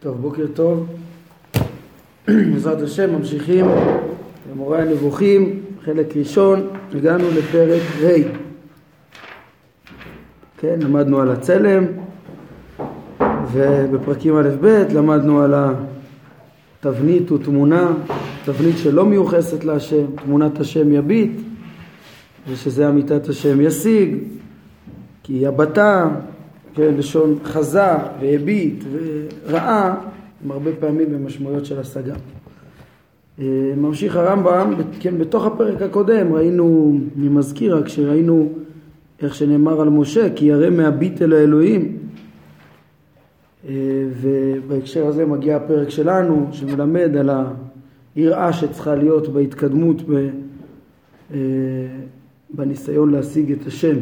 טוב, בוקר טוב. בעזרת השם ממשיכים במורה הנבוכים, חלק ראשון, הגענו לפרק ה'. כן, למדנו על הצלם, ובפרקים א'-ב' למדנו על התבנית ותמונה, תבנית שלא מיוחסת להשם, תמונת השם יביט, ושזה אמיתת השם ישיג, כי הבטה, כן, לשון חזה והביט וראה, הם הרבה פעמים במשמעויות של השגה. אה, ממשיך הרמב"ם, כן, בתוך הפרק הקודם ראינו, אני מזכיר רק שראינו איך שנאמר על משה, כי ירא מהביט אל האלוהים, אה, ובהקשר הזה מגיע הפרק שלנו שמלמד על היראה שצריכה להיות בהתקדמות אה, בניסיון להשיג את השם.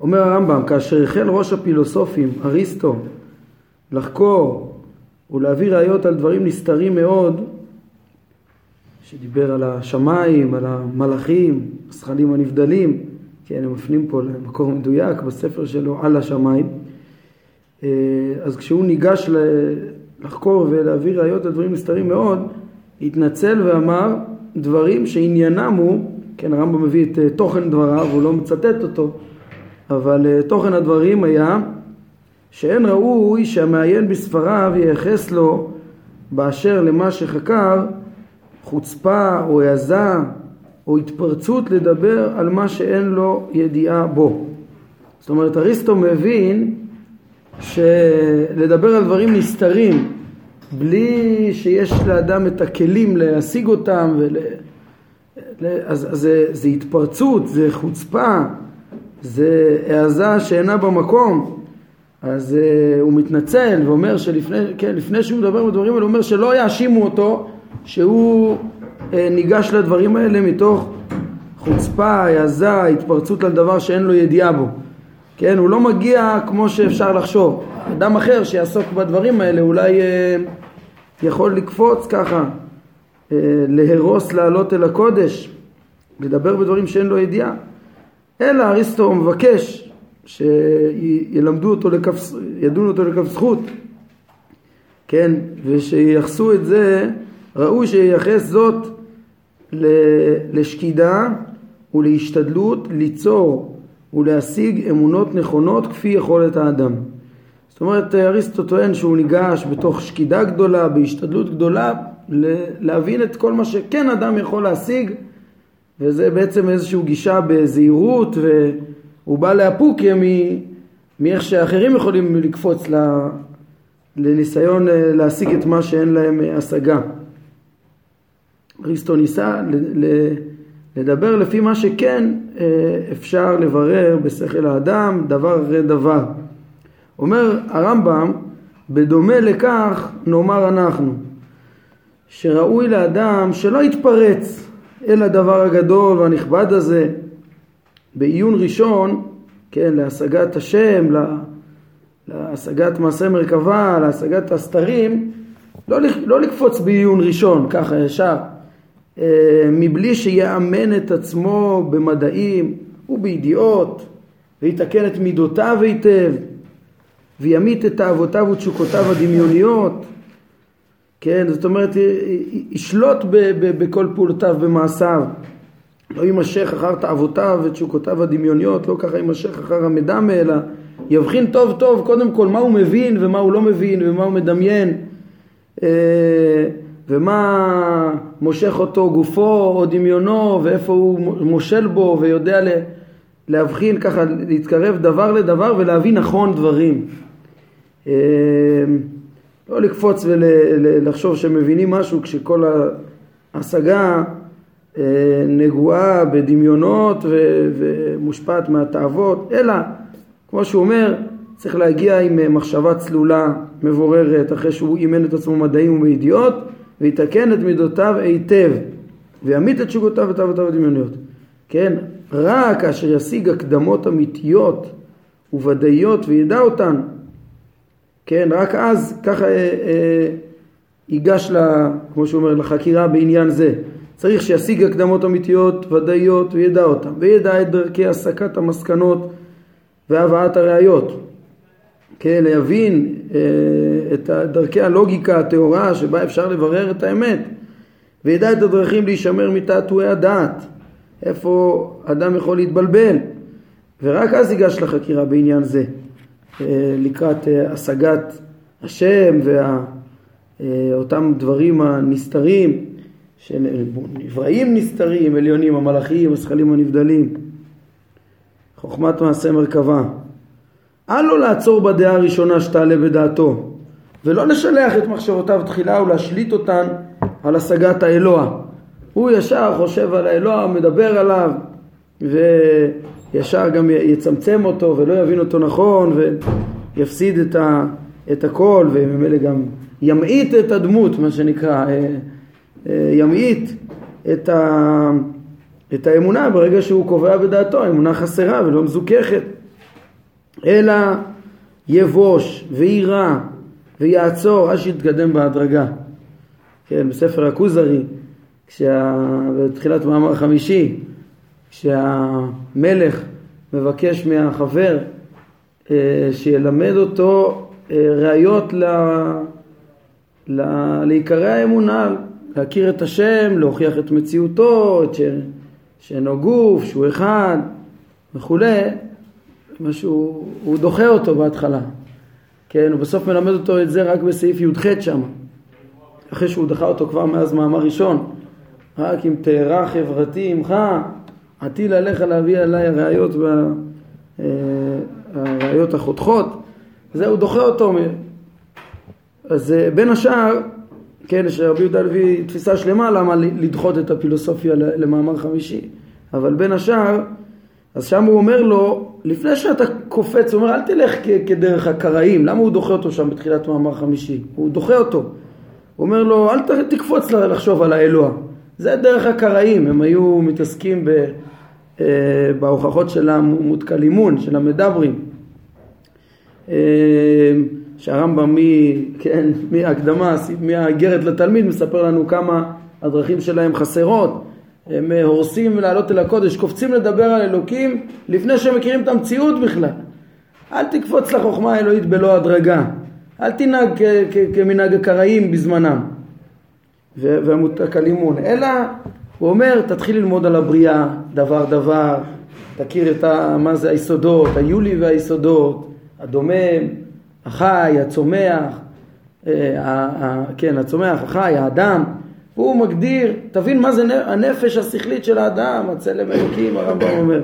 אומר הרמב"ם, כאשר החל ראש הפילוסופים, אריסטו, לחקור ולהביא ראיות על דברים נסתרים מאוד, שדיבר על השמיים, על המלאכים, הזכלים הנבדלים, כן, הם מפנים פה למקור מדויק בספר שלו על השמיים. אה, אז כשהוא ניגש לחקור ולהביא ראיות על דברים נסתרים מאוד, התנצל ואמר דברים שעניינם הוא, כן, הרמב"ם מביא את אה, תוכן דבריו, הוא לא מצטט אותו, אבל uh, תוכן הדברים היה שאין ראוי שהמעיין בספריו ייחס לו באשר למה שחקר חוצפה או העזה או התפרצות לדבר על מה שאין לו ידיעה בו. זאת אומרת אריסטו מבין שלדבר על דברים נסתרים בלי שיש לאדם את הכלים להשיג אותם ול... אז, אז זה, זה התפרצות, זה חוצפה, זה העזה שאינה במקום. אז uh, הוא מתנצל ואומר שלפני כן, לפני שהוא מדבר בדברים האלה הוא אומר שלא יאשימו אותו שהוא uh, ניגש לדברים האלה מתוך חוצפה, העזה, התפרצות על דבר שאין לו ידיעה בו. כן, הוא לא מגיע כמו שאפשר לחשוב. אדם אחר שיעסוק בדברים האלה אולי uh, יכול לקפוץ ככה uh, להרוס לעלות אל הקודש לדבר בדברים שאין לו ידיעה אלא אריסטו מבקש שילמדו אותו לכף, ידונו אותו לכף זכות, כן, ושייחסו את זה, ראוי שייחס זאת לשקידה ולהשתדלות ליצור ולהשיג אמונות נכונות כפי יכולת האדם. זאת אומרת, אריסטו טוען שהוא ניגש בתוך שקידה גדולה, בהשתדלות גדולה, להבין את כל מה שכן אדם יכול להשיג וזה בעצם איזושהי גישה בזהירות והוא בא לאפוקיה מאיך שאחרים יכולים לקפוץ לניסיון אה, להשיג את מה שאין להם אה, השגה. אריסטו ניסה לדבר לפי מה שכן אה, אפשר לברר בשכל האדם דבר אחרי דבר. אומר הרמב"ם, בדומה לכך נאמר אנחנו, שראוי לאדם שלא יתפרץ אל הדבר הגדול והנכבד הזה. בעיון ראשון, כן, להשגת השם, להשגת מעשה מרכבה, להשגת הסתרים, לא, לא לקפוץ בעיון ראשון, ככה ישר, אה, מבלי שיאמן את עצמו במדעים ובידיעות, ויתקן את מידותיו היטב, וימית את תאוותיו ותשוקותיו הדמיוניות, כן, זאת אומרת, ישלוט בכל פעולותיו, במעשיו. לא יימשך אחר תאוותיו ותשוקותיו הדמיוניות, לא ככה יימשך אחר המדמה, אלא יבחין טוב טוב קודם כל מה הוא מבין ומה הוא לא מבין ומה הוא מדמיין אה, ומה מושך אותו גופו או דמיונו ואיפה הוא מושל בו ויודע להבחין ככה, להתקרב דבר לדבר ולהבין נכון דברים. לא לקפוץ ולחשוב שמבינים משהו כשכל ההשגה אה, נגועה בדמיונות ומושפעת מהתאוות, אלא כמו שהוא אומר, צריך להגיע עם אה, מחשבה צלולה, מבוררת, אחרי שהוא אימן את עצמו מדעים ומידיעות, ויתקן את מידותיו היטב, וימית את שוגותיו ותאוותיו הדמיוניות. כן, רק כאשר ישיג הקדמות אמיתיות וודאיות וידע אותן, כן, רק אז ככה אה, אה, ייגש, לה, כמו שהוא אומר, לחקירה בעניין זה. צריך שישיג הקדמות אמיתיות, ודאיות, וידע אותן, וידע את דרכי הסקת המסקנות והבאת הראיות. כן, להבין אה, את דרכי הלוגיקה הטהורה שבה אפשר לברר את האמת. וידע את הדרכים להישמר מתעתועי הדעת. איפה אדם יכול להתבלבל. ורק אז ייגש לחקירה בעניין זה לקראת אה, השגת השם ואותם דברים הנסתרים שנבראים נסתרים, עליונים, המלאכים, השכלים הנבדלים חוכמת מעשה מרכבה אל לו לעצור בדעה הראשונה שתעלה בדעתו ולא לשלח את מחשבותיו תחילה ולהשליט אותן על השגת האלוה. הוא ישר חושב על האלוה, מדבר עליו וישר גם יצמצם אותו ולא יבין אותו נכון ויפסיד את, ה, את הכל וממילא גם ימעיט את הדמות, מה שנקרא, אה, אה, ימעיט את, ה, את האמונה ברגע שהוא קובע בדעתו, אמונה חסרה ולא מזוככת. אלא יבוש ויירא ויעצור עד שיתקדם בהדרגה. כן, בספר הכוזרי, כשה... בתחילת מאמר חמישי, כשהמלך מבקש מהחבר אה, שילמד אותו אה, ראיות ל... ל... לעיקרי האמונה, להכיר את השם, להוכיח את מציאותו, את ש... שאינו גוף, שהוא אחד וכולי, משהו, הוא דוחה אותו בהתחלה, כן, הוא בסוף מלמד אותו את זה רק בסעיף י"ח שם, אחרי שהוא דחה אותו כבר מאז מאמר ראשון, רק אם תארה חברתי עמך, עתיל עליך להביא עליי הראיות, וה, אה, הראיות החותכות, זה הוא דוחה אותו. אז אה, בין השאר, כן, יש רבי יהודה לוי תפיסה שלמה למה לדחות את הפילוסופיה למאמר חמישי, אבל בין השאר אז שם הוא אומר לו, לפני שאתה קופץ, הוא אומר אל תלך כדרך הקראים, למה הוא דוחה אותו שם בתחילת מאמר חמישי? הוא דוחה אותו. הוא אומר לו, אל תקפוץ לחשוב על האלוה, זה דרך הקראים, הם היו מתעסקים ב, בהוכחות של המותקלימון, של המדברים. אה, שהרמב"ם כן, מהקדמה, מהאגרת לתלמיד, מספר לנו כמה הדרכים שלהם חסרות. הם אה, הורסים לעלות אל הקודש, קופצים לדבר על אלוקים לפני שהם מכירים את המציאות בכלל. אל תקפוץ לחוכמה האלוהית בלא הדרגה. אל תנהג כמנהג הקראים בזמנם. והמותק הלימון. אלא, הוא אומר, תתחיל ללמוד על הבריאה, דבר דבר, תכיר את ה, מה זה היסודות, היולי והיסודות, הדומם, החי, הצומח, אה, כן, הצומח, החי, האדם. הוא מגדיר, תבין מה זה הנפש השכלית של האדם, הצלם אלוקים, הרמב"ם אומר.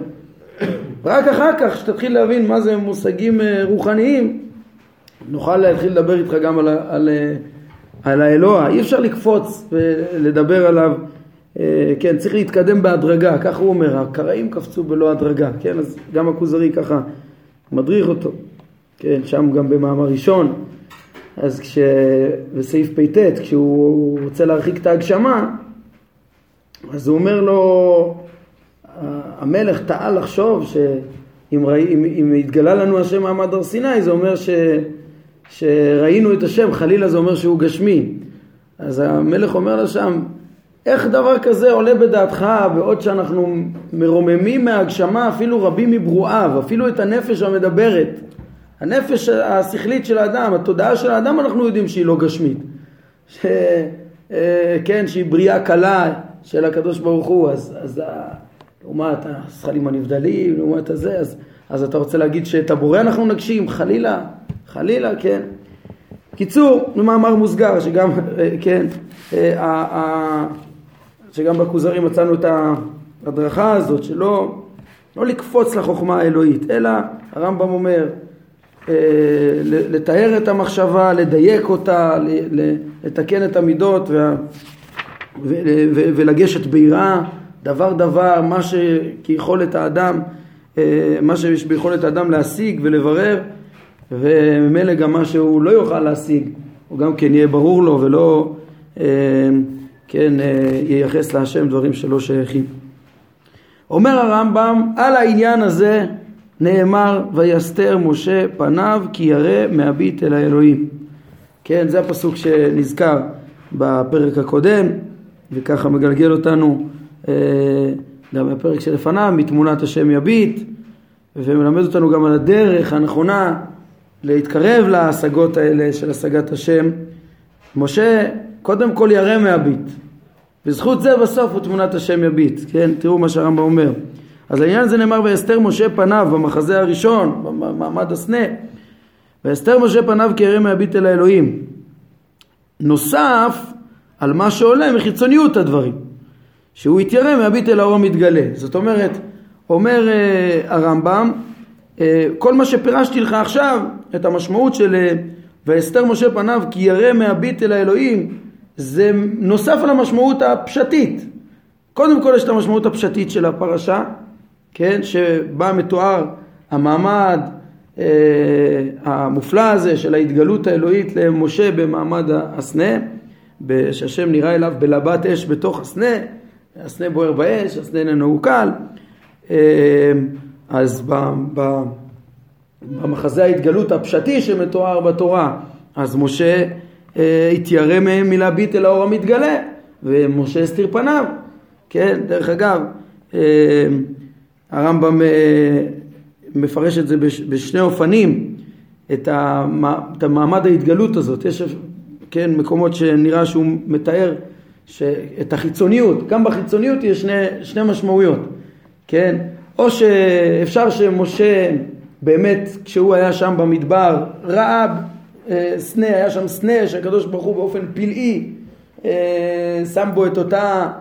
רק אחר כך, שתתחיל להבין מה זה מושגים אה, רוחניים, נוכל להתחיל לדבר איתך גם על, על, על האלוה. אי אפשר לקפוץ ולדבר עליו, אה, כן, צריך להתקדם בהדרגה, ככה הוא אומר, הקראים קפצו בלא הדרגה, כן, אז גם הכוזרי ככה מדריך אותו, כן, שם גם במאמר ראשון. אז כש... בסעיף פט, כשהוא רוצה להרחיק את ההגשמה, אז הוא אומר לו, המלך טעה לחשוב שאם ראי, אם, אם התגלה לנו השם מעמד הר סיני, זה אומר ש, שראינו את השם, חלילה זה אומר שהוא גשמי. אז המלך אומר לו שם, איך דבר כזה עולה בדעתך בעוד שאנחנו מרוממים מהגשמה אפילו רבים מברואיו, אפילו את הנפש המדברת. הנפש השכלית של האדם, התודעה של האדם אנחנו יודעים שהיא לא גשמית. ש... אה, כן, שהיא בריאה קלה של הקדוש ברוך הוא, אז, אז לעומת השכלים הנבדלים, לעומת הזה, אז, אז אתה רוצה להגיד שאת הבורא אנחנו נגשים, חלילה, חלילה, כן. קיצור, במאמר מוסגר, שגם, אה, כן, אה, שגם בכוזרים מצאנו את ההדרכה הזאת, שלא לא לקפוץ לחוכמה האלוהית, אלא הרמב"ם אומר, אה, לתאר את המחשבה, לדייק אותה, לתקן את המידות וה, ולגשת ביראה, דבר דבר, מה שכיכולת האדם, אה, מה שיש ביכולת האדם להשיג ולברר, וממילא גם מה שהוא לא יוכל להשיג, הוא גם כן יהיה ברור לו ולא אה, כן, ייחס להשם דברים שלא שייכים. אומר הרמב"ם על העניין הזה נאמר ויסתר משה פניו כי ירא מהביט אל האלוהים. כן, זה הפסוק שנזכר בפרק הקודם וככה מגלגל אותנו אה, גם בפרק שלפניו מתמונת השם יביט ומלמד אותנו גם על הדרך הנכונה להתקרב להשגות האלה של השגת השם, משה קודם כל ירא מהביט. בזכות זה בסוף הוא תמונת השם יביט, כן? תראו מה שהרמב"ם אומר. אז העניין הזה נאמר ואסתר משה פניו במחזה הראשון, במעמד הסנה. ואסתר משה פניו כירא מהביט אל האלוהים. נוסף על מה שעולה מחיצוניות הדברים. שהוא יתיירא מהביט אל האור המתגלה. זאת אומרת, אומר uh, הרמב"ם, uh, כל מה שפירשתי לך עכשיו, את המשמעות של uh, ואסתר משה פניו כי ירא מהביט אל האלוהים, זה נוסף על המשמעות הפשטית. קודם כל יש את המשמעות הפשטית של הפרשה, כן, שבה מתואר המעמד אה, המופלא הזה של ההתגלות האלוהית למשה במעמד הסנה, שהשם נראה אליו בלבת אש בתוך הסנה, הסנה בוער באש, הסנה איננו קל, אה, אז ב, ב, במחזה ההתגלות הפשטי שמתואר בתורה, אז משה התיירא מהם מלהביט אל האור המתגלה, ומשה הסתיר פניו, כן, דרך אגב, אה, הרמב"ם אה, מפרש את זה בשני אופנים, את, המעמד ההתגלות הזאת, יש כן, מקומות שנראה שהוא מתאר את החיצוניות, גם בחיצוניות יש שני, שני משמעויות, כן, או שאפשר שמשה באמת כשהוא היה שם במדבר ראה אה, סנה, היה שם סנה שהקדוש ברוך הוא באופן פלאי אה, שם בו את אותה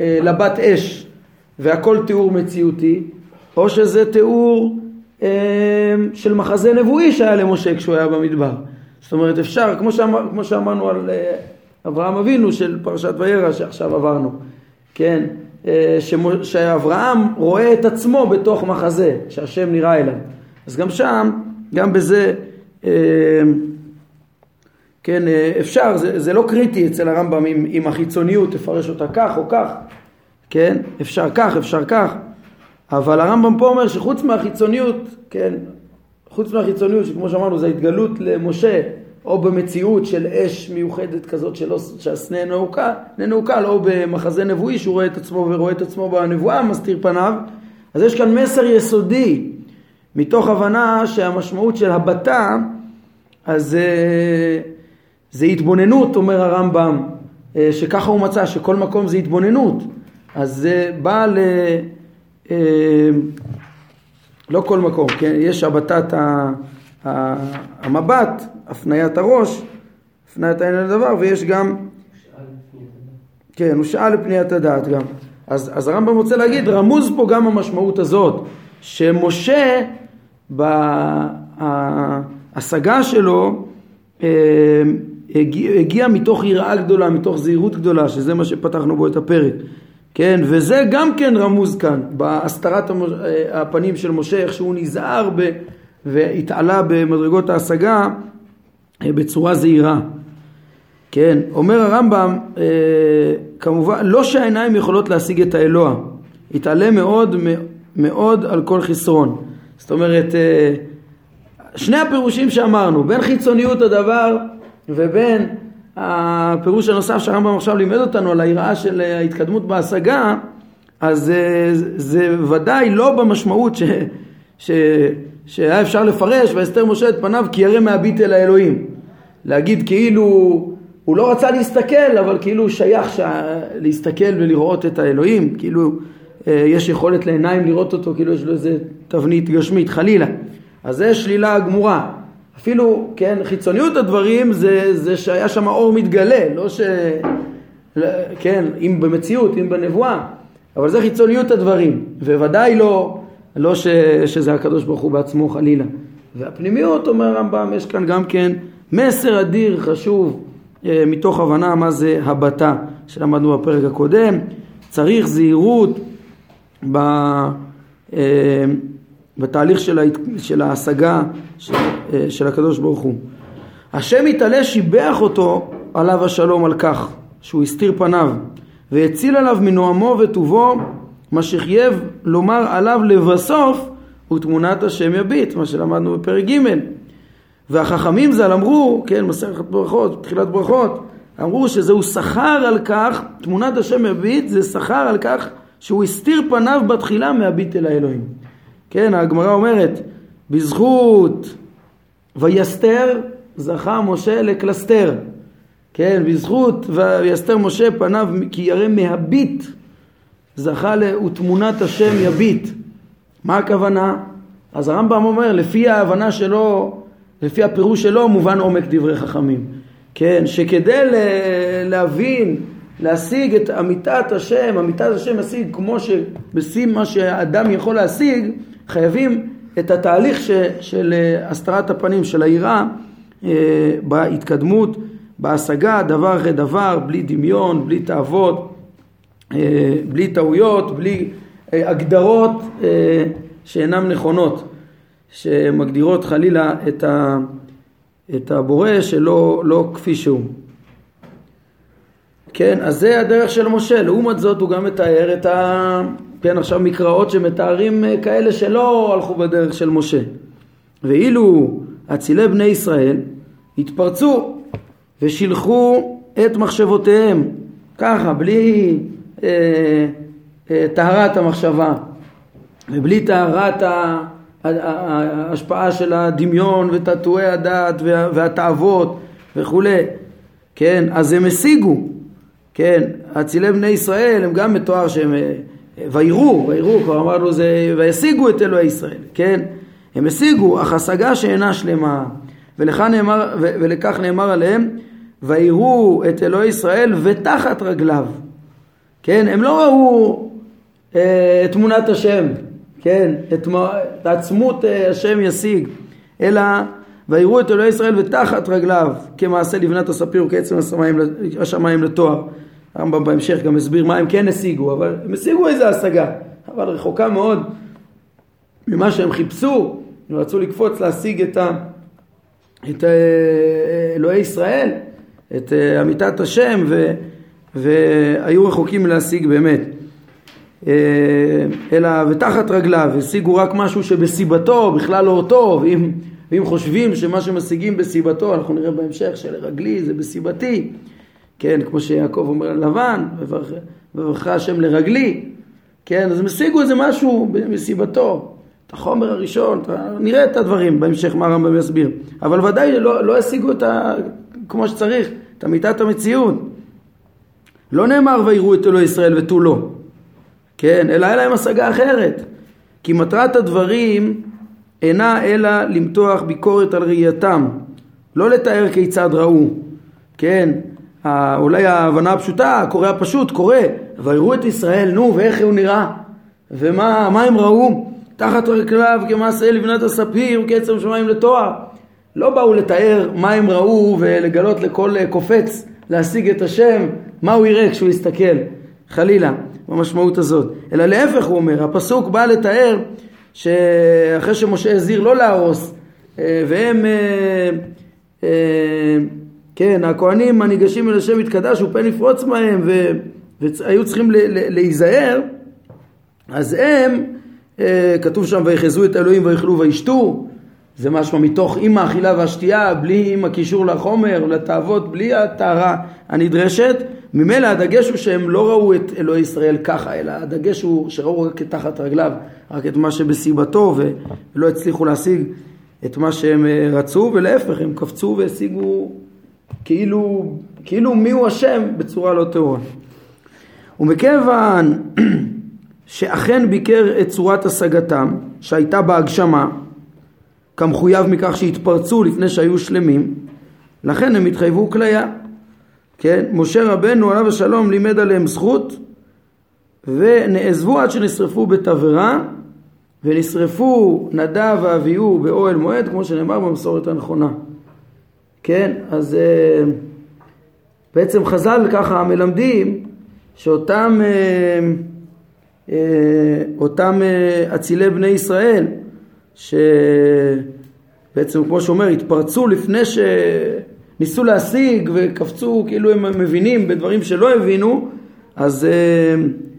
אה, לבת אש והכל תיאור מציאותי או שזה תיאור של מחזה נבואי שהיה למשה כשהוא היה במדבר. זאת אומרת אפשר, כמו, שאמר, כמו שאמרנו על אברהם אבינו של פרשת וירא שעכשיו עברנו כן, שאברהם רואה את עצמו בתוך מחזה שהשם נראה אליו. אז גם שם, גם בזה כן, אה, אפשר, זה, זה לא קריטי אצל הרמב"ם אם, אם החיצוניות תפרש אותה כך או כך, כן, אפשר כך, אפשר כך, אבל הרמב"ם פה אומר שחוץ מהחיצוניות, כן, חוץ מהחיצוניות שכמו שאמרנו זה התגלות למשה או במציאות של אש מיוחדת כזאת שלא, שהסנה איננו קל, או במחזה נבואי שהוא רואה את עצמו ורואה את עצמו בנבואה מסתיר פניו, אז יש כאן מסר יסודי מתוך הבנה שהמשמעות של הבתה אז אה, זה התבוננות, אומר הרמב"ם, אה, שככה הוא מצא, שכל מקום זה התבוננות. אז זה בא ל... אה, לא כל מקום, כן? יש הבטת המבט, הפניית הראש, הפניית העין לדבר, ויש גם... כן, הוא שאל לפניית הדעת גם. אז, אז הרמב"ם רוצה להגיד, רמוז פה גם המשמעות הזאת, שמשה בהשגה שלו אה, הגיע, הגיע מתוך יראה גדולה, מתוך זהירות גדולה, שזה מה שפתחנו בו את הפרק. כן, וזה גם כן רמוז כאן, בהסתרת אה, הפנים של משה, איך שהוא נזהר ב, והתעלה במדרגות ההשגה אה, בצורה זהירה. כן, אומר הרמב"ם, אה, כמובן, לא שהעיניים יכולות להשיג את האלוה, התעלה מאוד מאוד על כל חסרון. זאת אומרת, שני הפירושים שאמרנו, בין חיצוניות הדבר ובין הפירוש הנוסף שהרמב"ם עכשיו לימד אותנו על היראה של ההתקדמות בהשגה, אז זה, זה ודאי לא במשמעות ש, ש, שהיה אפשר לפרש ואסתר משה את פניו כי ירא מהביט אל האלוהים. להגיד כאילו הוא לא רצה להסתכל אבל כאילו הוא שייך ש... להסתכל ולראות את האלוהים, כאילו אה, יש יכולת לעיניים לראות אותו כאילו יש לו איזה תבנית גשמית חלילה. אז זה שלילה גמורה. אפילו, כן, חיצוניות הדברים זה, זה שהיה שם אור מתגלה, לא ש... כן, אם במציאות, אם בנבואה, אבל זה חיצוניות הדברים, וודאי לא, לא ש, שזה הקדוש ברוך הוא בעצמו חלילה. והפנימיות, אומר הרמב"ם, יש כאן גם כן מסר אדיר חשוב אה, מתוך הבנה מה זה הבתה שלמדנו בפרק הקודם, צריך זהירות ב... בתהליך של, ההת... של ההשגה של, אה, של הקדוש ברוך הוא. השם יתעלה שיבח אותו עליו השלום על כך שהוא הסתיר פניו והציל עליו מנועמו וטובו מה שחייב לומר עליו לבסוף ותמונת השם יביט מה שלמדנו בפרק ג' והחכמים ז"ל אמרו כן מסכת ברכות תחילת ברכות אמרו שזהו שכר על כך תמונת השם יביט זה שכר על כך שהוא הסתיר פניו בתחילה מהביט אל האלוהים כן, הגמרא אומרת, בזכות ויסתר זכה משה לקלסתר. כן, בזכות ויסתר משה פניו כי ירא מהביט זכה לתמונת השם יביט. מה הכוונה? אז הרמב"ם אומר לפי ההבנה שלו, לפי הפירוש שלו מובן עומק דברי חכמים. כן, שכדי להבין, להשיג את אמיתת השם, אמיתת השם משיג כמו שבשים מה שאדם יכול להשיג, חייבים את התהליך ש, של הסתרת הפנים, של היראה, אה, בהתקדמות, בהשגה, דבר אחרי דבר, בלי דמיון, בלי תאוות, אה, בלי טעויות, בלי אה, הגדרות שאינן נכונות, שמגדירות חלילה את, ה, את הבורא שלא לא כפי שהוא. כן, אז זה הדרך של משה. לעומת זאת הוא גם מתאר את ה... כן, עכשיו מקראות שמתארים אה, כאלה שלא הלכו בדרך של משה. ואילו אצילי בני ישראל התפרצו ושילחו את מחשבותיהם, ככה, בלי אה, אה, טהרת המחשבה ובלי טהרת ההשפעה של הדמיון ותעתועי הדעת והתאוות וכולי, כן, אז הם השיגו, כן, אצילי בני ישראל הם גם מתואר שהם אה, ויראו, ויראו, כבר אמרנו זה, וישיגו את אלוהי ישראל, כן? הם השיגו, אך השגה שאינה שלמה, נאמר, ולכך נאמר עליהם, ויראו את אלוהי ישראל ותחת רגליו, כן? הם לא ראו אה, את תמונת השם, כן? את, את עצמות אה, השם ישיג, אלא ויראו את אלוהי ישראל ותחת רגליו, כמעשה לבנת הספיר וכעצם השמיים, השמיים לתואר. הרמב"ם בהמשך גם הסביר מה הם כן השיגו, אבל הם השיגו איזה השגה, אבל רחוקה מאוד ממה שהם חיפשו, הם רצו לקפוץ להשיג את, ה, את אה, אלוהי ישראל, את אה, אמיתת השם, ו, והיו רחוקים להשיג באמת. אה, אלא ותחת רגליו השיגו רק משהו שבסיבתו בכלל לא אותו, ואם, ואם חושבים שמה שמשיגים בסיבתו, אנחנו נראה בהמשך שלרגלי זה בסיבתי, כן, כמו שיעקב אומר ללבן, וברך השם לרגלי, כן, אז הם השיגו איזה משהו מסיבתו, את החומר הראשון, נראה את הדברים בהמשך מה הרמב"ם יסביר, אבל ודאי לא, לא השיגו את ה... כמו שצריך, את אמיתת המציאות. לא נאמר ויראו את אלוהי ישראל ותו לא, כן, אלא היה להם השגה אחרת, כי מטרת הדברים אינה אלא למתוח ביקורת על ראייתם, לא לתאר כיצד ראו, כן, אולי ההבנה הפשוטה, הקורא הפשוט, קורא, ויראו את ישראל, נו, ואיך הוא נראה, ומה הם ראו? תחת רגליו כמעשה לבנת הספיר וכעצם שמיים לתואר. לא באו לתאר מה הם ראו ולגלות לכל קופץ להשיג את השם, מה הוא יראה כשהוא יסתכל, חלילה, במשמעות הזאת. אלא להפך הוא אומר, הפסוק בא לתאר שאחרי שמשה הזהיר לא להרוס, אה, והם אה, אה, כן, הכהנים הניגשים אל השם יתקדשו פן יפרוץ מהם ו... והיו צריכים להיזהר, אז הם, אה, כתוב שם ויחזו את אלוהים ויאכלו וישתו, זה משמע מתוך עם האכילה והשתייה, בלי עם הקישור לחומר, לתאוות, בלי הטהרה הנדרשת, ממילא הדגש הוא שהם לא ראו את אלוהי ישראל ככה, אלא הדגש הוא שראו רק תחת רגליו, רק את מה שבסיבתו ולא הצליחו להשיג את מה שהם אה, רצו, ולהפך הם קפצו והשיגו כאילו, כאילו מי הוא השם בצורה לא טהורה. ומכיוון שאכן ביקר את צורת השגתם שהייתה בהגשמה כמחויב מכך שהתפרצו לפני שהיו שלמים לכן הם התחייבו כליה. כן? משה רבנו עליו השלום לימד עליהם זכות ונעזבו עד שנשרפו בתבערה ונשרפו נדב ואביהו באוהל מועד כמו שנאמר במסורת הנכונה כן, אז אה, בעצם חז"ל ככה מלמדים שאותם אה, אה, אותם אצילי בני ישראל שבעצם כמו שאומר התפרצו לפני שניסו להשיג וקפצו כאילו הם מבינים בדברים שלא הבינו אז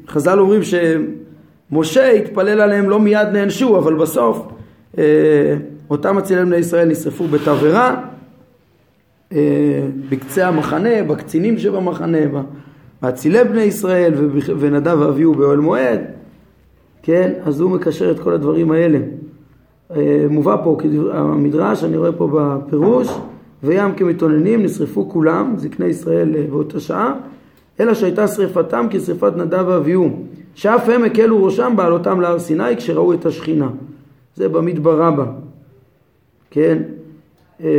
חז"ל אומרים שמשה התפלל עליהם לא מיד נענשו אבל בסוף אותם אצילי בני ישראל נשרפו בתבערה בקצה המחנה, בקצינים שבמחנה, באצילי בני ישראל ונדב ואביהו באוהל מועד, כן, אז הוא מקשר את כל הדברים האלה. אה, מובא פה המדרש, אני רואה פה בפירוש, וים כמתאוננים נשרפו כולם, זקני ישראל אה, באותה שעה, אלא שהייתה שרפתם כשרפת נדב ואביהו, שאף הם הקלו ראשם בעלותם להר סיני כשראו את השכינה. זה במדבר רבה, כן? אה,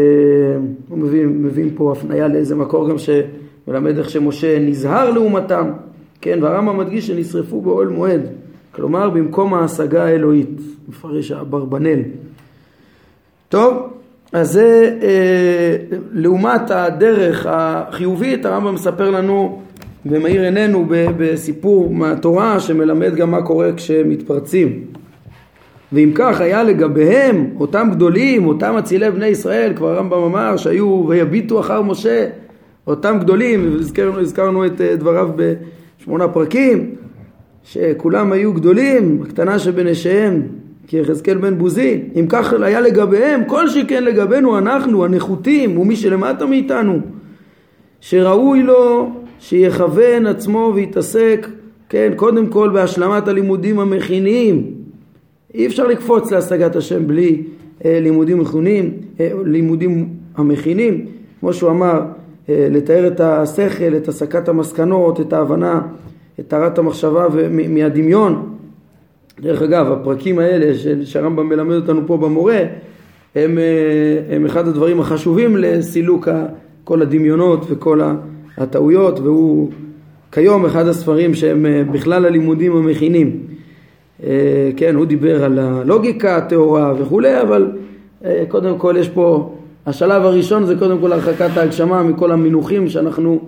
הוא מביא, מביא פה הפניה לאיזה מקור גם שמלמד איך שמשה נזהר לעומתם, כן? והרמב"ם מדגיש שנשרפו באוהל מועד, כלומר במקום ההשגה האלוהית, מפרש אברבנאל. טוב, אז זה אה, לעומת הדרך החיובית, הרמב"ם מספר לנו ומאיר עינינו בסיפור מהתורה שמלמד גם מה קורה כשמתפרצים. ואם כך היה לגביהם, אותם גדולים, אותם אצילי בני ישראל, כבר הרמב"ם אמר שהיו ויביטו אחר משה, אותם גדולים, הזכרנו, הזכרנו את אה, דבריו בשמונה פרקים, שכולם היו גדולים, הקטנה שבנשיהם, כי יחזקאל בן בוזי, אם כך היה לגביהם, כל שכן לגבינו אנחנו, הנחותים, ומי שלמטה מאיתנו, שראוי לו שיכוון עצמו ויתעסק, כן, קודם כל בהשלמת הלימודים המכינים. אי אפשר לקפוץ להשגת השם בלי אה, לימודים מכונים, אה, לימודים המכינים, כמו שהוא אמר, אה, לתאר את השכל, את הסקת המסקנות, את ההבנה, את טהרת המחשבה מהדמיון. דרך אגב, הפרקים האלה שהרמב"ם מלמד אותנו פה במורה, הם, אה, הם אחד הדברים החשובים לסילוק כל הדמיונות וכל הטעויות, והוא כיום אחד הספרים שהם אה, בכלל הלימודים המכינים. אה, כן, הוא דיבר על הלוגיקה הטהורה וכולי, אבל קודם כל יש פה, השלב הראשון זה קודם כל הרחקת ההגשמה מכל המינוחים שאנחנו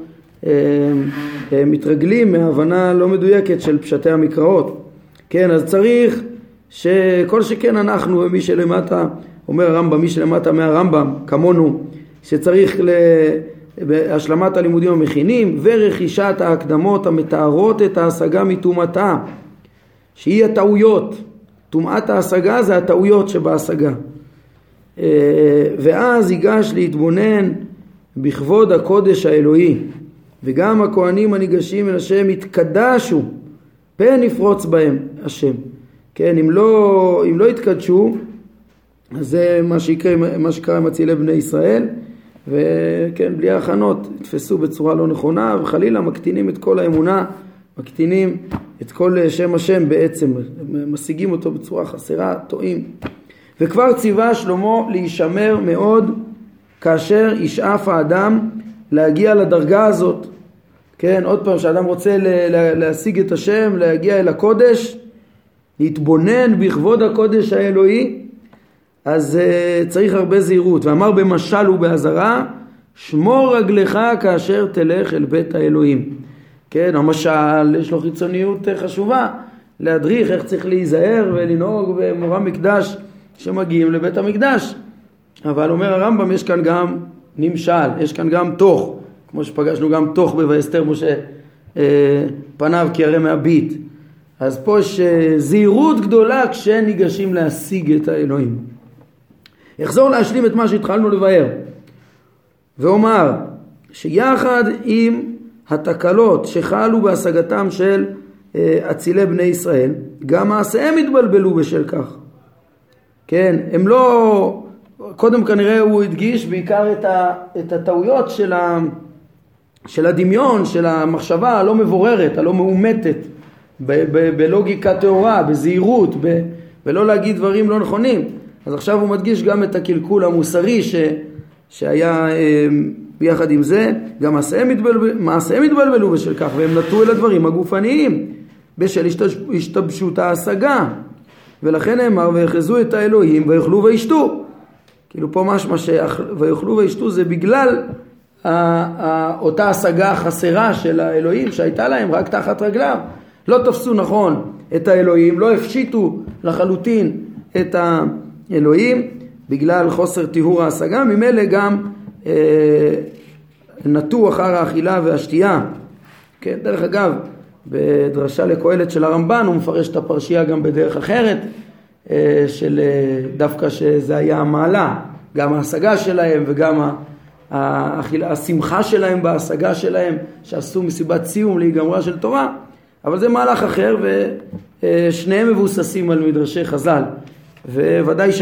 מתרגלים מהבנה לא מדויקת של פשטי המקראות. כן, אז צריך שכל שכן אנחנו ומי שלמטה, אומר הרמב"ם, מי שלמטה מהרמב"ם, כמונו, שצריך בהשלמת הלימודים המכינים ורכישת ההקדמות המתארות את ההשגה מטומאתה, שהיא הטעויות. טומאת ההשגה זה הטעויות שבהשגה. אה, ואז ייגש להתבונן בכבוד הקודש האלוהי, וגם הכהנים הניגשים אל השם יתקדשו פן יפרוץ בהם השם. כן, אם לא, אם לא יתקדשו, אז זה מה שיקרה, מה שקרה עם אצילי בני ישראל, וכן, בלי הכנות, יתפסו בצורה לא נכונה, וחלילה מקטינים את כל האמונה, מקטינים את כל שם השם בעצם, משיגים אותו בצורה חסרה, טועים. וכבר ציווה שלמה להישמר מאוד כאשר ישאף האדם להגיע לדרגה הזאת, כן, עוד פעם, כשאדם רוצה להשיג את השם, להגיע אל הקודש, להתבונן בכבוד הקודש האלוהי, אז uh, צריך הרבה זהירות. ואמר במשל ובאזהרה, שמור רגלך כאשר תלך אל בית האלוהים. כן, המשל יש לו חיצוניות חשובה, להדריך איך צריך להיזהר ולנהוג במורא מקדש שמגיעים לבית המקדש. אבל אומר הרמב"ם, יש כאן גם נמשל, יש כאן גם תוך. כמו שפגשנו גם תוך בויסתר משה אה, פניו כי הרי מהביט. אז פה יש אה, זהירות גדולה כשניגשים להשיג את האלוהים. אחזור להשלים את מה שהתחלנו לבאר ואומר שיחד עם התקלות שחלו בהשגתם של אה, אצילי בני ישראל, גם מעשיהם התבלבלו בשל כך. כן, הם לא, קודם כנראה הוא הדגיש בעיקר את, ה, את הטעויות של ה... של הדמיון, של המחשבה הלא מבוררת, הלא מאומתת, בלוגיקה טהורה, בזהירות, ב- ולא להגיד דברים לא נכונים. אז עכשיו הוא מדגיש גם את הקלקול המוסרי ש, שהיה אה, ביחד עם זה, גם מעשיהם מעשיהם התבלבלו בשל כך, והם נטו אל הדברים הגופניים, בשל השתבשות ההשגה. ולכן נאמר, ויחזו את האלוהים ויאכלו וישתו. כאילו פה משמע שויאכלו וישתו זה בגלל אותה השגה החסרה של האלוהים שהייתה להם רק תחת רגליו. לא תפסו נכון את האלוהים, לא הפשיטו לחלוטין את האלוהים בגלל חוסר טיהור ההשגה, ממילא גם אה, נטו אחר האכילה והשתייה. כן, דרך אגב, בדרשה לקהלת של הרמב"ן הוא מפרש את הפרשייה גם בדרך אחרת, אה, של אה, דווקא שזה היה המעלה, גם ההשגה שלהם וגם השמחה שלהם בהשגה שלהם, שעשו מסיבת סיום להיגמרה של תורה, אבל זה מהלך אחר ושניהם מבוססים על מדרשי חז"ל. וודאי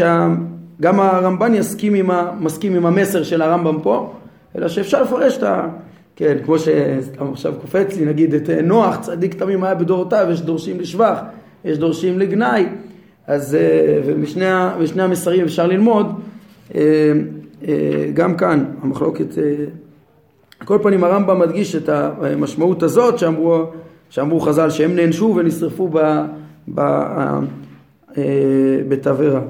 שגם הרמב"ן יסכים עם, ה, מסכים עם המסר של הרמב"ם פה, אלא שאפשר לפרש את ה... כן, כמו שעכשיו קופץ לי, נגיד את נוח, צדיק תמים היה בדורותיו, יש דורשים לשבח, יש דורשים לגנאי, אז אה, ומשני המסרים אפשר ללמוד, אה, אה, גם כאן המחלוקת, כל פנים הרמב"ם מדגיש את המשמעות הזאת שאמרו, שאמרו חז"ל שהם נענשו ונשרפו בתבערה.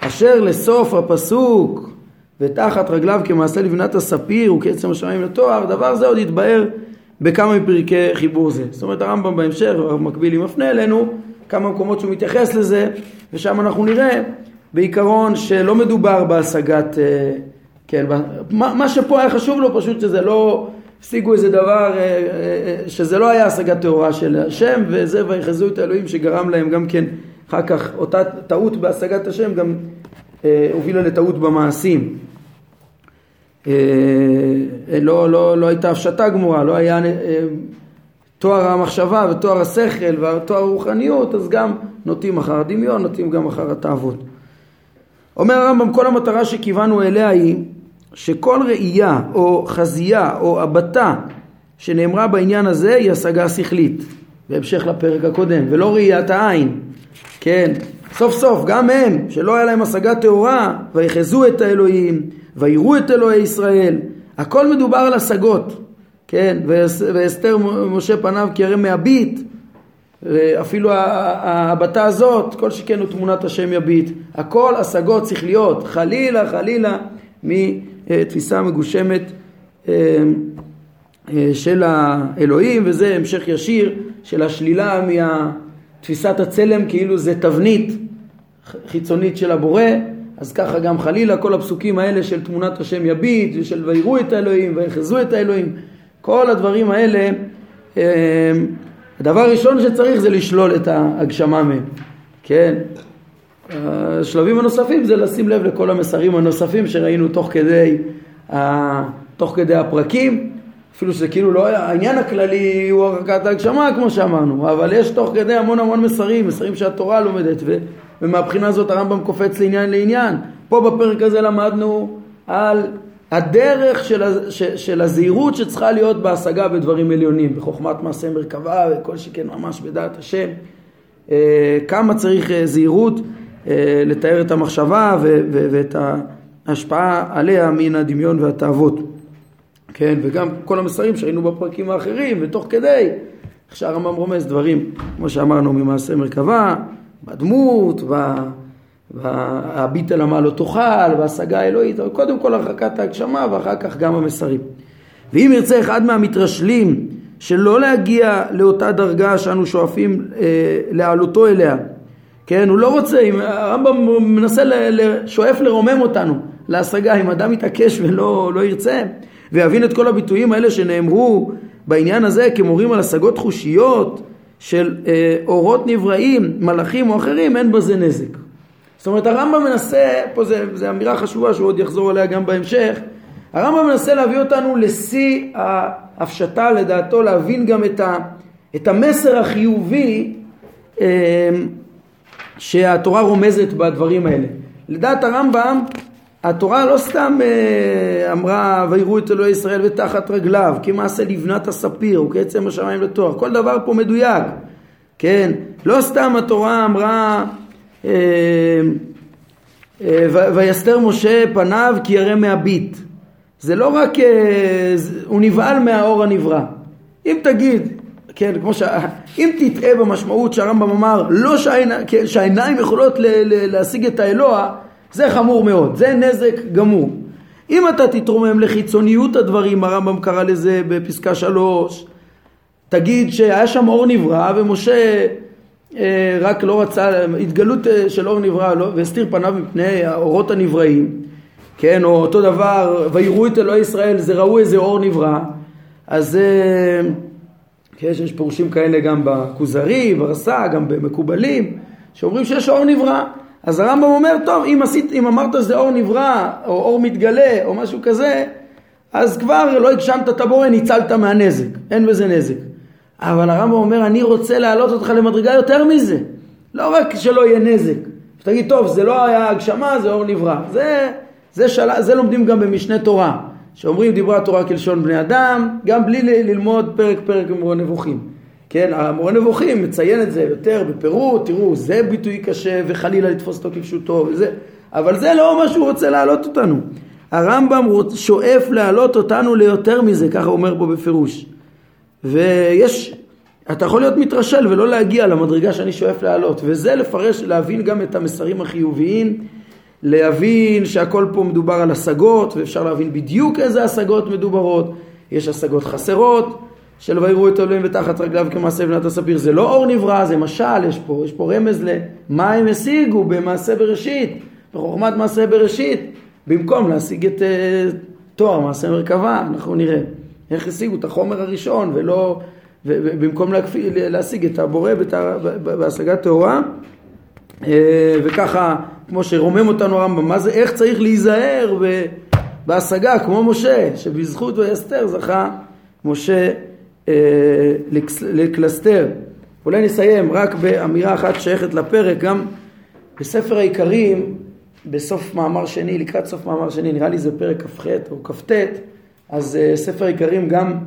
אשר לסוף הפסוק ותחת רגליו כמעשה לבנת הספיר וכעצם השמיים לתואר, דבר זה עוד יתבהר בכמה מפרקי חיבור זה. זאת אומרת הרמב"ם בהמשך, המקבילי מפנה אלינו, כמה מקומות שהוא מתייחס לזה, ושם אנחנו נראה בעיקרון שלא מדובר בהשגת, אה, כן, מה, מה שפה היה חשוב לו פשוט שזה לא השיגו איזה דבר, אה, אה, שזה לא היה השגת טהורה של השם, וזה ויחזו את האלוהים שגרם להם גם כן אחר כך אותה טעות בהשגת השם גם הובילה לטעות במעשים. לא, לא, לא הייתה הפשטה גמורה, לא היה תואר המחשבה ותואר השכל ותואר הרוחניות, אז גם נוטים אחר הדמיון, נוטים גם אחר התאוות. אומר הרמב"ם, כל המטרה שכיוונו אליה היא שכל ראייה או חזייה או הבטה שנאמרה בעניין הזה היא השגה שכלית, בהמשך לפרק הקודם, ולא ראיית העין, כן, סוף סוף גם הם שלא היה להם השגה טהורה ויחזו את האלוהים ויראו את אלוהי ישראל, הכל מדובר על השגות, כן, ואסתר משה פניו כי הרי מהביט, אפילו ההבטה הזאת, כל שכן הוא תמונת השם יביט, הכל השגות שכליות, חלילה חלילה מתפיסה מגושמת אה, אה, של האלוהים, וזה המשך ישיר של השלילה מתפיסת הצלם כאילו זה תבנית חיצונית של הבורא, אז ככה גם חלילה כל הפסוקים האלה של תמונת השם יביט ושל ויראו את האלוהים ויחזו את האלוהים כל הדברים האלה, אה, הדבר הראשון שצריך זה לשלול את ההגשמה מהם, כן? השלבים הנוספים זה לשים לב לכל המסרים הנוספים שראינו תוך כדי, תוך כדי הפרקים, אפילו שזה כאילו לא, העניין הכללי הוא הרחקת ההגשמה כמו שאמרנו, אבל יש תוך כדי המון המון מסרים, מסרים שהתורה לומדת, ו, ומהבחינה הזאת הרמב"ם קופץ לעניין לעניין. פה בפרק הזה למדנו על הדרך של, של הזהירות שצריכה להיות בהשגה בדברים עליונים, בחוכמת מעשה מרכבה וכל שכן ממש בדעת השם, אה, כמה צריך אה, זהירות אה, לתאר את המחשבה ואת ההשפעה עליה מן הדמיון והתאוות. כן, וגם כל המסרים שהיינו בפרקים האחרים, ותוך כדי, איך שהרמב"ם רומז דברים, כמו שאמרנו, ממעשה מרכבה, בדמות. והביט על המה לא תאכל, והשגה האלוהית, קודם כל הרחקת ההגשמה ואחר כך גם המסרים. ואם ירצה אחד מהמתרשלים שלא להגיע לאותה דרגה שאנו שואפים אה, להעלותו אליה, כן, הוא לא רוצה, אם הרמב"ם מנסה, ל, ל, שואף לרומם אותנו להשגה, אם אדם יתעקש ולא לא ירצה, ויבין את כל הביטויים האלה שנאמרו בעניין הזה כמורים על השגות חושיות של אה, אורות נבראים, מלאכים או אחרים, אין בזה נזק. זאת אומרת הרמב"ם מנסה, פה זו אמירה חשובה שהוא עוד יחזור עליה גם בהמשך, הרמב"ם מנסה להביא אותנו לשיא ההפשטה לדעתו, להבין גם את, ה, את המסר החיובי אה, שהתורה רומזת בדברים האלה. לדעת הרמב"ם, התורה לא סתם אה, אמרה ויראו את אלוהי ישראל ותחת רגליו, כמעשה לבנת הספיר וכעצם השמיים לתואר, כל דבר פה מדויק, כן? לא סתם התורה אמרה אה, אה, ויסתר משה פניו כי ירא מהביט. זה לא רק, הוא נבהל מהאור הנברא. אם תגיד כן, כמו ש... אם תטעה במשמעות שהרמב"ם אמר, לא שהעיני... כן, שהעיניים יכולות ל... ל... להשיג את האלוה, זה חמור מאוד, זה נזק גמור. אם אתה תתרומם לחיצוניות הדברים, הרמב"ם קרא לזה בפסקה שלוש, תגיד שהיה שם אור נברא ומשה אה, רק לא רצה, התגלות אה, של אור נברא לא, והסתיר פניו מפני האורות הנבראים, כן, או אותו דבר, ויראו את אלוהי ישראל, זה ראו איזה אור נברא, אז אה, כן, יש פירושים כאלה גם בכוזרי, ברס"א, גם במקובלים, שאומרים שיש אור נברא. אז הרמב"ם אומר, טוב, אם, עשית, אם אמרת שזה אור נברא, או אור מתגלה, או משהו כזה, אז כבר לא הגשמת את הבורא, ניצלת מהנזק, אין בזה נזק. אבל הרמב"ם אומר, אני רוצה להעלות אותך למדרגה יותר מזה. לא רק שלא יהיה נזק, שתגיד, טוב, זה לא היה הגשמה, זה אור נברא. זה, זה, של... זה לומדים גם במשנה תורה, שאומרים דיברה תורה כלשון בני אדם, גם בלי ללמוד פרק פרק במורה נבוכים. כן, המורה נבוכים מציין את זה יותר בפירוט, תראו, זה ביטוי קשה וחלילה לתפוס אותו כפשוטו וזה, אבל זה לא מה שהוא רוצה להעלות אותנו. הרמב"ם שואף להעלות אותנו ליותר מזה, ככה הוא אומר פה בפירוש. ויש, אתה יכול להיות מתרשל ולא להגיע למדרגה שאני שואף להעלות, וזה לפרש, להבין גם את המסרים החיוביים, להבין שהכל פה מדובר על השגות, ואפשר להבין בדיוק איזה השגות מדוברות, יש השגות חסרות, של ויראו את אלוהים ותחת רגליו כמעשה בנת הספיר, זה לא אור נברא, זה משל, יש פה, יש פה רמז למה הם השיגו במעשה בראשית, בחוכמת מעשה בראשית, במקום להשיג את uh, תואר מעשה מרכבה, אנחנו נראה איך השיגו את החומר הראשון ולא, ובמקום להשיג את הבורא בהשגת טהורה, uh, וככה, כמו שרומם אותנו הרמב"ם, מה זה, איך צריך להיזהר בהשגה, כמו משה, שבזכות ויסתר זכה משה לקלסתר. אולי נסיים רק באמירה אחת שייכת לפרק, גם בספר העיקרים בסוף מאמר שני, לקראת סוף מאמר שני, נראה לי זה פרק כ"ח או כ"ט, אז uh, ספר עיקרים גם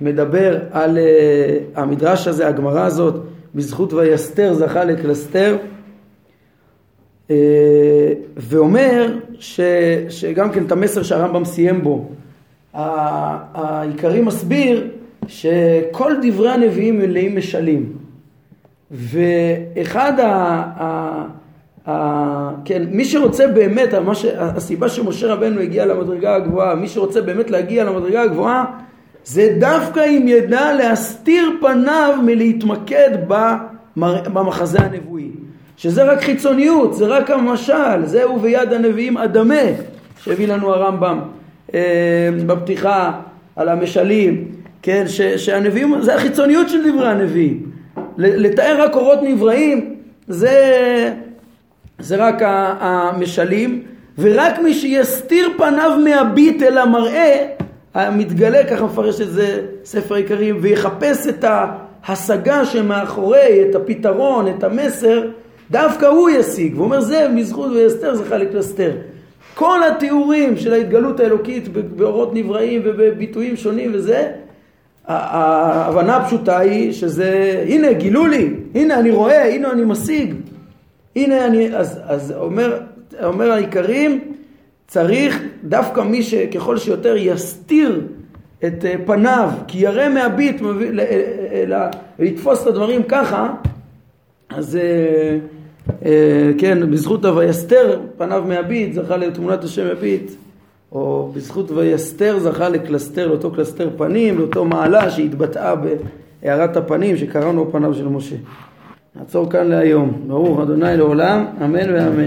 מדבר על uh, המדרש הזה, הגמרא הזאת, בזכות ויסתר זכה לקלסתר, ואומר ש, שגם כן את המסר שהרמב"ם סיים בו, העיקרי מסביר שכל דברי הנביאים מלאים משלים, ואחד ה... ה כן, מי שרוצה באמת, ש, הסיבה שמשה רבנו הגיע למדרגה הגבוהה, מי שרוצה באמת להגיע למדרגה הגבוהה, זה דווקא אם ידע להסתיר פניו מלהתמקד במחזה הנבואי. שזה רק חיצוניות, זה רק המשל, זהו ביד הנביאים אדמה, שהביא לנו הרמב"ם אה, בפתיחה על המשלים, כן, ש, שהנביאים, זה החיצוניות של דברי הנביאים. לתאר רק אורות נבראים, זה... זה רק המשלים, ורק מי שיסתיר פניו מהביט אל המראה, המתגלה, ככה מפרש את זה ספר עיקרים, ויחפש את ההשגה שמאחורי, את הפתרון, את המסר, דווקא הוא ישיג. והוא אומר זה מזכות ויסתר זה חלק לסתר. כל התיאורים של ההתגלות האלוקית באורות נבראים ובביטויים שונים וזה, ההבנה הפשוטה היא שזה, הנה גילו לי, הנה אני רואה, הנה אני משיג. הנה אני, אז, אז אומר, אומר העיקרים, צריך דווקא מי שככל שיותר יסתיר את אה, פניו, כי ירא מהביט לתפוס את הדברים ככה, אז אה, כן, בזכות הויסתר פניו מהביט זכה לתמונת השם הביט, או בזכות ויסתר זכה לקלסתר, לאותו קלסתר פנים, לאותו מעלה שהתבטאה בהארת הפנים שקראנו פניו של משה. נעצור כאן להיום. ברוך אדוני לעולם, אמן ואמן.